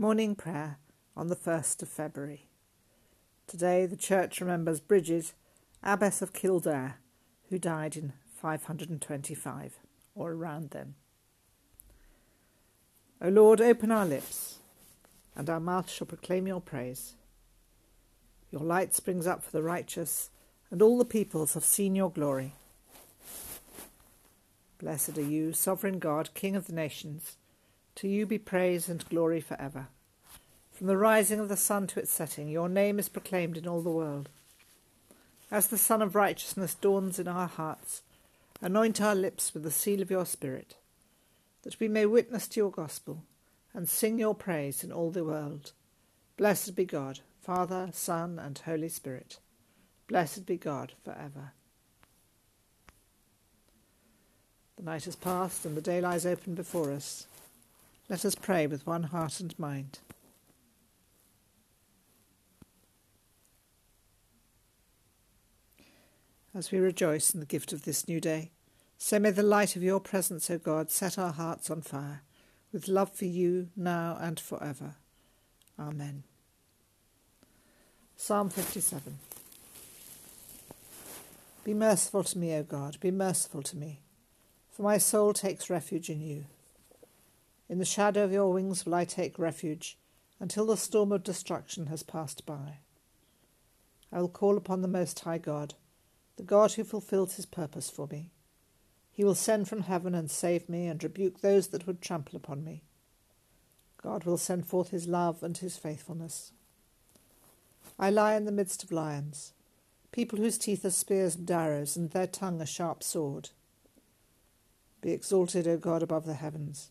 Morning Prayer on the 1st of February. Today the Church remembers Brigid, Abbess of Kildare, who died in 525 or around then. O Lord, open our lips, and our mouth shall proclaim your praise. Your light springs up for the righteous, and all the peoples have seen your glory. Blessed are you, sovereign God, King of the nations. To you be praise and glory for ever. From the rising of the sun to its setting, your name is proclaimed in all the world. As the sun of righteousness dawns in our hearts, anoint our lips with the seal of your Spirit, that we may witness to your gospel and sing your praise in all the world. Blessed be God, Father, Son, and Holy Spirit. Blessed be God for ever. The night has passed and the day lies open before us. Let us pray with one heart and mind. As we rejoice in the gift of this new day, so may the light of your presence, O God, set our hearts on fire with love for you now and forever. Amen. Psalm 57 Be merciful to me, O God, be merciful to me, for my soul takes refuge in you. In the shadow of your wings will I take refuge until the storm of destruction has passed by. I will call upon the Most High God, the God who fulfills his purpose for me. He will send from heaven and save me and rebuke those that would trample upon me. God will send forth his love and his faithfulness. I lie in the midst of lions, people whose teeth are spears and arrows, and their tongue a sharp sword. Be exalted, O God, above the heavens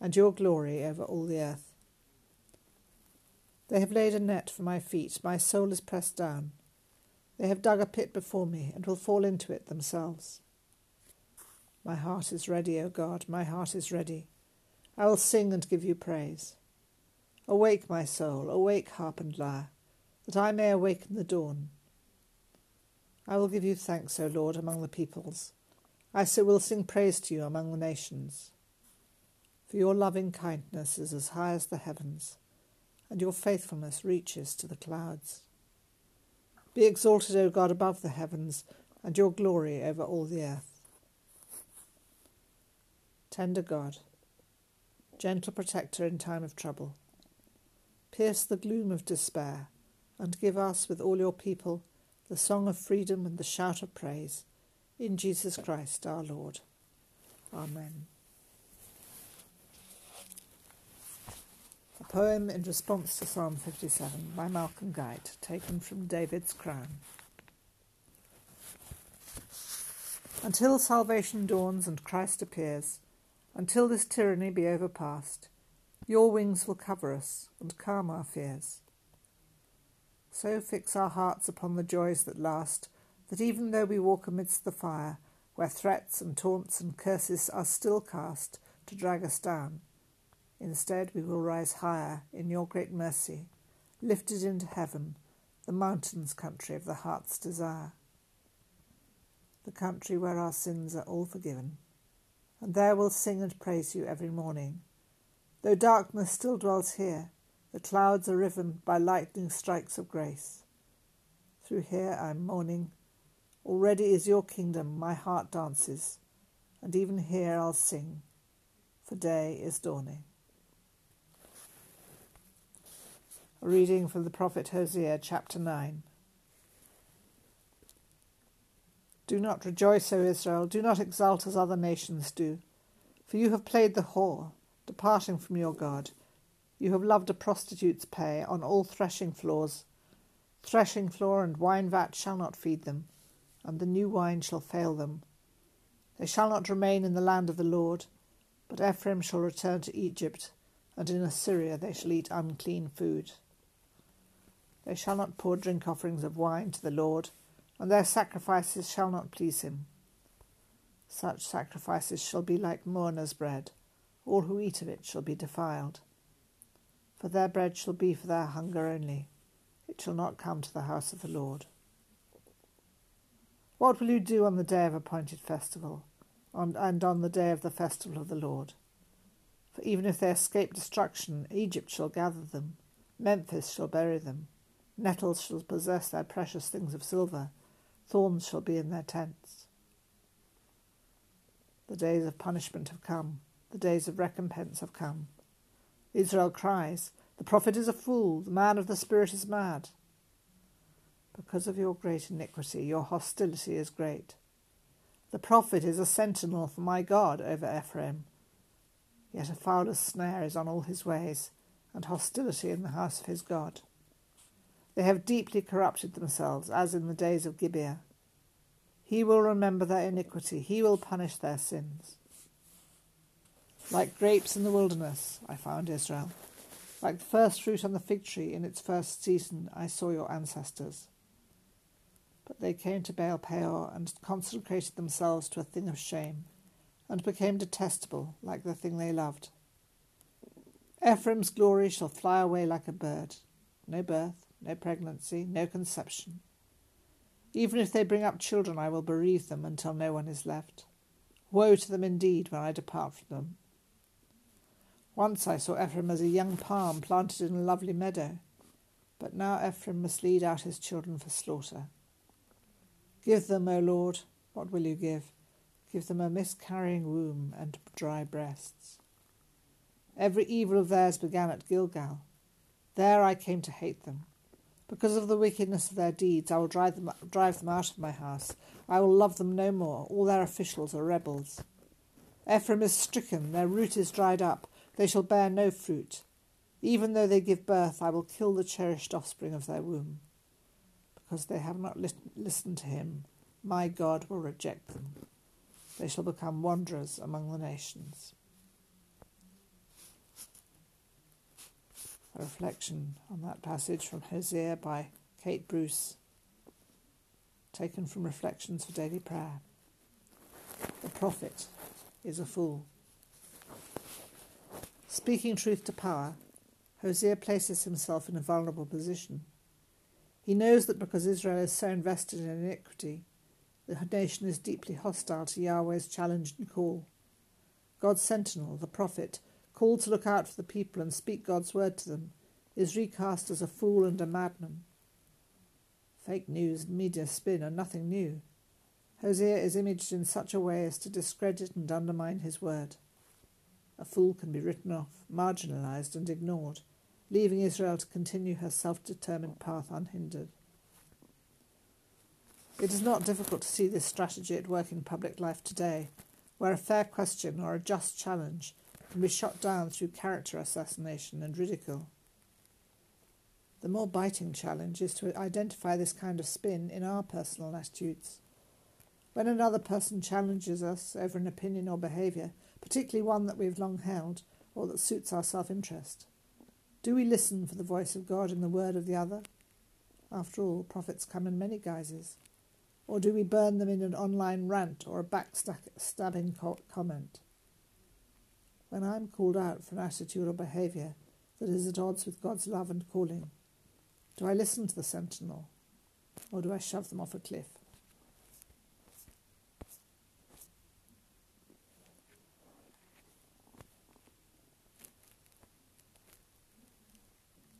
and your glory over all the earth. They have laid a net for my feet, my soul is pressed down. They have dug a pit before me, and will fall into it themselves. My heart is ready, O God, my heart is ready. I will sing and give you praise. Awake, my soul, awake, harp and lyre, that I may awaken the dawn. I will give you thanks, O Lord, among the peoples. I so will sing praise to you among the nations for your loving kindness is as high as the heavens, and your faithfulness reaches to the clouds. Be exalted, O God, above the heavens, and your glory over all the earth. Tender God, gentle protector in time of trouble, pierce the gloom of despair, and give us, with all your people, the song of freedom and the shout of praise, in Jesus Christ our Lord. Amen. Poem in response to Psalm 57 by Malcolm Guite, taken from David's Crown. Until salvation dawns and Christ appears, until this tyranny be overpast, your wings will cover us and calm our fears. So fix our hearts upon the joys that last, that even though we walk amidst the fire, where threats and taunts and curses are still cast to drag us down, Instead, we will rise higher in your great mercy, lifted into heaven, the mountains country of the heart's desire. The country where our sins are all forgiven, and there we'll sing and praise you every morning. Though darkness still dwells here, the clouds are riven by lightning strikes of grace. Through here I'm mourning. Already is your kingdom, my heart dances, and even here I'll sing, for day is dawning. Reading from the prophet Hosea, chapter 9. Do not rejoice, O Israel, do not exult as other nations do, for you have played the whore, departing from your God. You have loved a prostitute's pay on all threshing floors. Threshing floor and wine vat shall not feed them, and the new wine shall fail them. They shall not remain in the land of the Lord, but Ephraim shall return to Egypt, and in Assyria they shall eat unclean food. They shall not pour drink offerings of wine to the Lord, and their sacrifices shall not please him. Such sacrifices shall be like mourner's bread, all who eat of it shall be defiled. For their bread shall be for their hunger only, it shall not come to the house of the Lord. What will you do on the day of appointed festival, on, and on the day of the festival of the Lord? For even if they escape destruction, Egypt shall gather them, Memphis shall bury them. Nettles shall possess their precious things of silver, thorns shall be in their tents. The days of punishment have come, the days of recompense have come. Israel cries, The prophet is a fool, the man of the Spirit is mad. Because of your great iniquity, your hostility is great. The prophet is a sentinel for my God over Ephraim. Yet a fowler's snare is on all his ways, and hostility in the house of his God. They have deeply corrupted themselves, as in the days of Gibeah. He will remember their iniquity, he will punish their sins. Like grapes in the wilderness, I found Israel. Like the first fruit on the fig tree in its first season, I saw your ancestors. But they came to Baal Peor and consecrated themselves to a thing of shame, and became detestable like the thing they loved. Ephraim's glory shall fly away like a bird. No birth, no pregnancy, no conception. Even if they bring up children, I will bereave them until no one is left. Woe to them indeed when I depart from them. Once I saw Ephraim as a young palm planted in a lovely meadow, but now Ephraim must lead out his children for slaughter. Give them, O Lord, what will you give? Give them a miscarrying womb and dry breasts. Every evil of theirs began at Gilgal. There I came to hate them. Because of the wickedness of their deeds, I will drive them, drive them out of my house. I will love them no more. All their officials are rebels. Ephraim is stricken, their root is dried up. They shall bear no fruit. Even though they give birth, I will kill the cherished offspring of their womb. Because they have not listened to him, my God will reject them. They shall become wanderers among the nations. A reflection on that passage from Hosea by Kate Bruce, taken from Reflections for Daily Prayer. The prophet is a fool. Speaking truth to power, Hosea places himself in a vulnerable position. He knows that because Israel is so invested in iniquity, the nation is deeply hostile to Yahweh's challenge and call. God's sentinel, the prophet, called to look out for the people and speak God's word to them, is recast as a fool and a madman. Fake news and media spin are nothing new. Hosea is imaged in such a way as to discredit and undermine his word. A fool can be written off, marginalized, and ignored, leaving Israel to continue her self determined path unhindered. It is not difficult to see this strategy at work in public life today, where a fair question or a just challenge can be shot down through character assassination and ridicule. The more biting challenge is to identify this kind of spin in our personal attitudes. When another person challenges us over an opinion or behaviour, particularly one that we have long held or that suits our self interest, do we listen for the voice of God in the word of the other? After all, prophets come in many guises. Or do we burn them in an online rant or a backstabbing comment? When I am called out for an attitude or behaviour that is at odds with God's love and calling, do I listen to the sentinel or do I shove them off a cliff?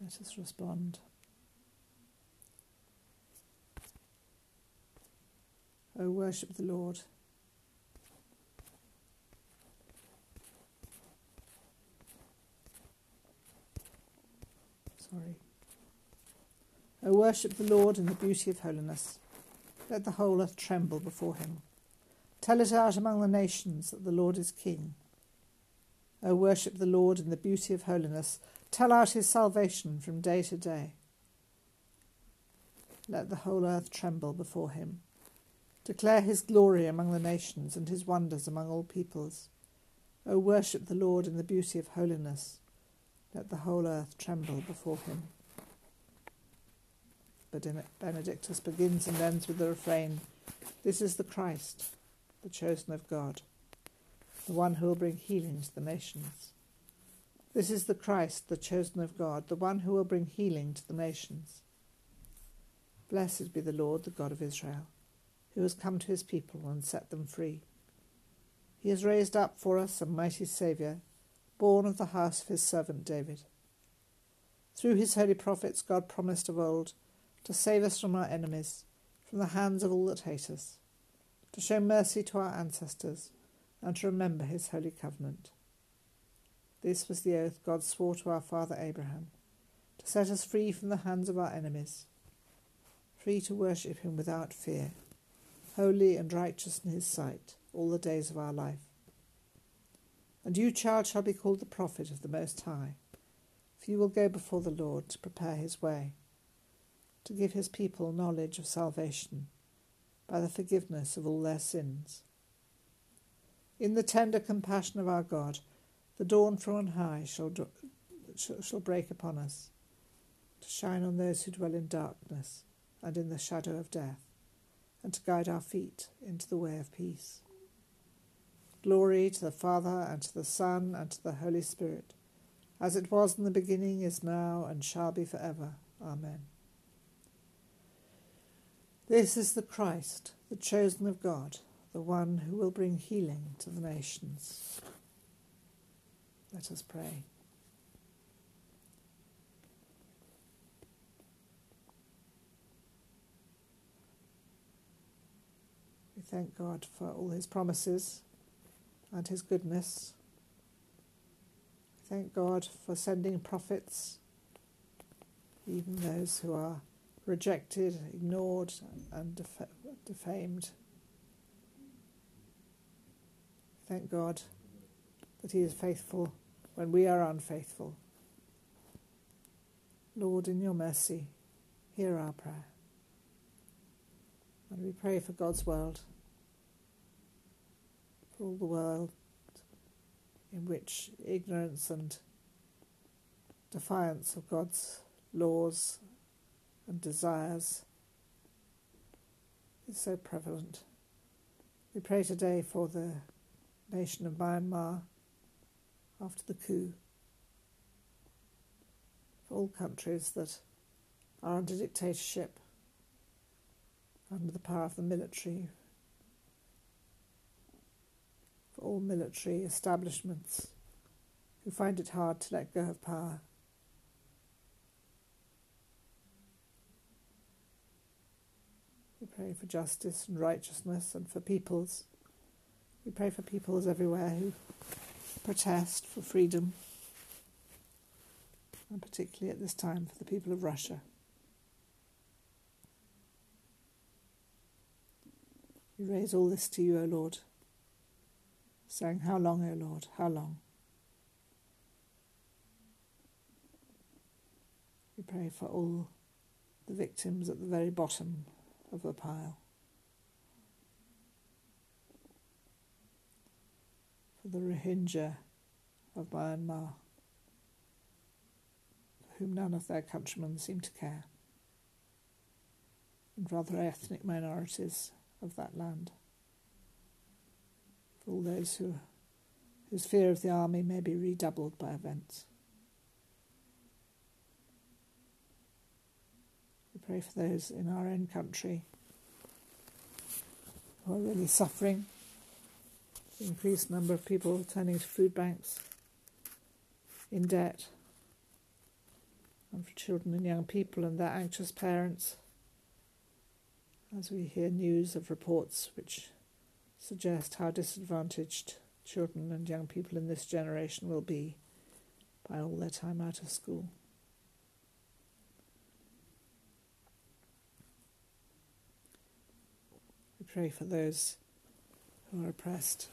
Let us respond. O worship the Lord. Sorry. O worship the Lord in the beauty of holiness. Let the whole earth tremble before him. Tell it out among the nations that the Lord is King. O worship the Lord in the beauty of holiness. Tell out his salvation from day to day. Let the whole earth tremble before him. Declare his glory among the nations and his wonders among all peoples. O worship the Lord in the beauty of holiness. Let the whole earth tremble before him. But Benedictus begins and ends with the refrain This is the Christ, the chosen of God, the one who will bring healing to the nations. This is the Christ, the chosen of God, the one who will bring healing to the nations. Blessed be the Lord, the God of Israel, who has come to his people and set them free. He has raised up for us a mighty Saviour born of the house of his servant David. Through his holy prophets, God promised of old to save us from our enemies, from the hands of all that hate us, to show mercy to our ancestors, and to remember his holy covenant. This was the oath God swore to our father Abraham, to set us free from the hands of our enemies, free to worship him without fear, holy and righteous in his sight all the days of our life. And you, child, shall be called the prophet of the Most High, for you will go before the Lord to prepare his way, to give his people knowledge of salvation by the forgiveness of all their sins. In the tender compassion of our God, the dawn from on high shall, shall break upon us, to shine on those who dwell in darkness and in the shadow of death, and to guide our feet into the way of peace. Glory to the Father, and to the Son, and to the Holy Spirit, as it was in the beginning, is now, and shall be for ever. Amen. This is the Christ, the chosen of God, the one who will bring healing to the nations. Let us pray. We thank God for all his promises and his goodness. Thank God for sending prophets, even those who are rejected, ignored, and def- defamed. Thank God that He is faithful when we are unfaithful. Lord, in your mercy, hear our prayer. And we pray for God's world all the world in which ignorance and defiance of God's laws and desires is so prevalent. We pray today for the nation of Myanmar after the coup, for all countries that are under dictatorship, under the power of the military, for all military establishments who find it hard to let go of power. We pray for justice and righteousness and for peoples. We pray for peoples everywhere who protest for freedom, and particularly at this time for the people of Russia. We raise all this to you, O Lord saying, How long, O Lord, how long? We pray for all the victims at the very bottom of the pile. For the Rohingya of Myanmar, for whom none of their countrymen seem to care, and for other ethnic minorities of that land all those who, whose fear of the army may be redoubled by events. We pray for those in our own country who are really suffering, the increased number of people turning to food banks in debt, and for children and young people and their anxious parents, as we hear news of reports which suggest how disadvantaged children and young people in this generation will be by all their time out of school. We pray for those who are oppressed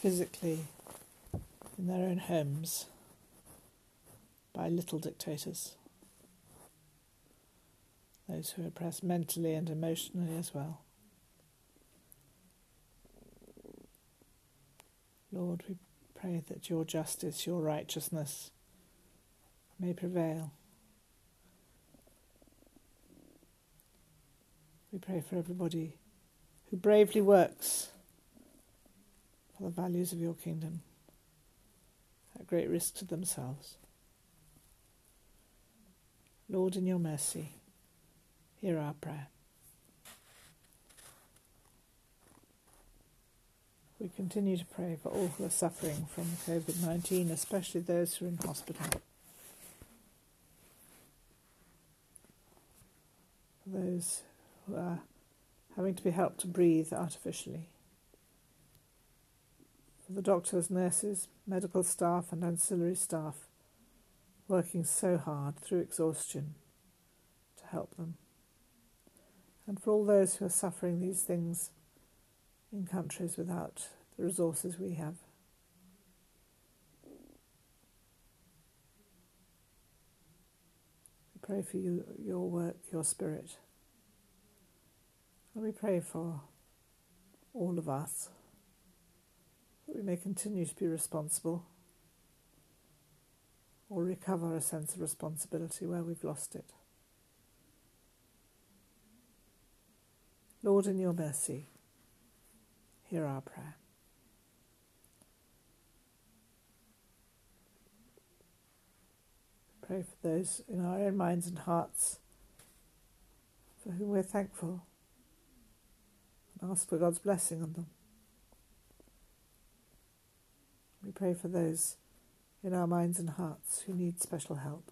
physically in their own homes by little dictators, those who are oppressed mentally and emotionally as well. Lord, we pray that your justice, your righteousness may prevail. We pray for everybody who bravely works for the values of your kingdom at great risk to themselves. Lord, in your mercy, hear our prayer. We continue to pray for all who are suffering from COVID 19, especially those who are in hospital. For those who are having to be helped to breathe artificially. For the doctors, nurses, medical staff, and ancillary staff working so hard through exhaustion to help them. And for all those who are suffering these things in countries without the resources we have. We pray for you, your work, your spirit. And we pray for all of us that we may continue to be responsible or recover a sense of responsibility where we've lost it. Lord, in your mercy, hear our prayer. Pray for those in our own minds and hearts for whom we're thankful and ask for God's blessing on them. We pray for those in our minds and hearts who need special help.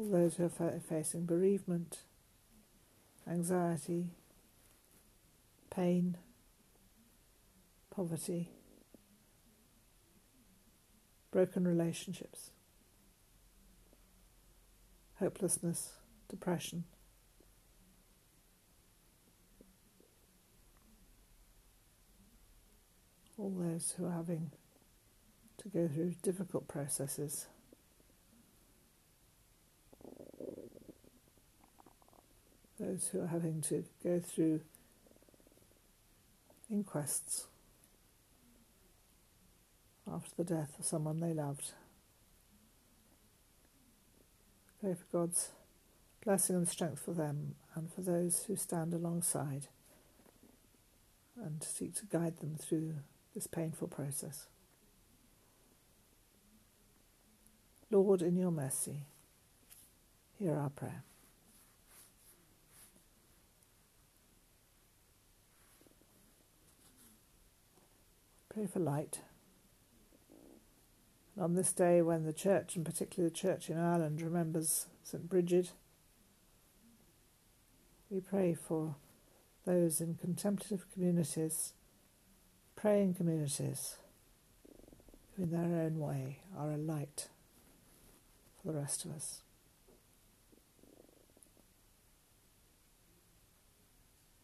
all those who are facing bereavement, anxiety, pain, poverty, broken relationships, hopelessness, depression. All those who are having to go through difficult processes. Those who are having to go through inquests after the death of someone they loved. Pray for God's blessing and strength for them and for those who stand alongside and seek to guide them through this painful process. Lord, in your mercy, hear our prayer. Pray for light. And on this day, when the church, and particularly the church in Ireland, remembers St. Brigid, we pray for those in contemplative communities, praying communities, who in their own way are a light for the rest of us.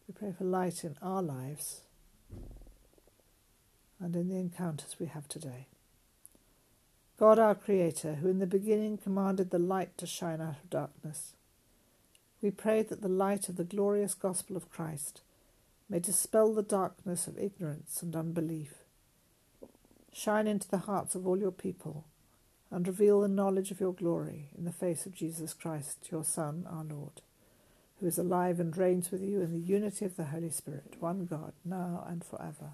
We pray for light in our lives and in the encounters we have today. God, our Creator, who in the beginning commanded the light to shine out of darkness, we pray that the light of the glorious gospel of Christ may dispel the darkness of ignorance and unbelief. Shine into the hearts of all your people and reveal the knowledge of your glory in the face of Jesus Christ, your Son, our Lord, who is alive and reigns with you in the unity of the Holy Spirit, one God, now and forever.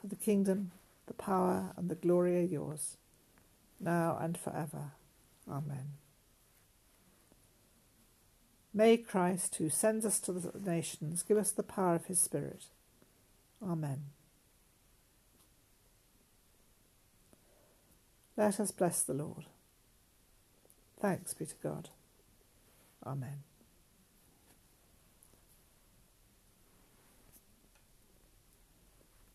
For the kingdom, the power, and the glory are yours, now and forever. Amen. May Christ, who sends us to the nations, give us the power of his Spirit. Amen. Let us bless the Lord. Thanks be to God. Amen.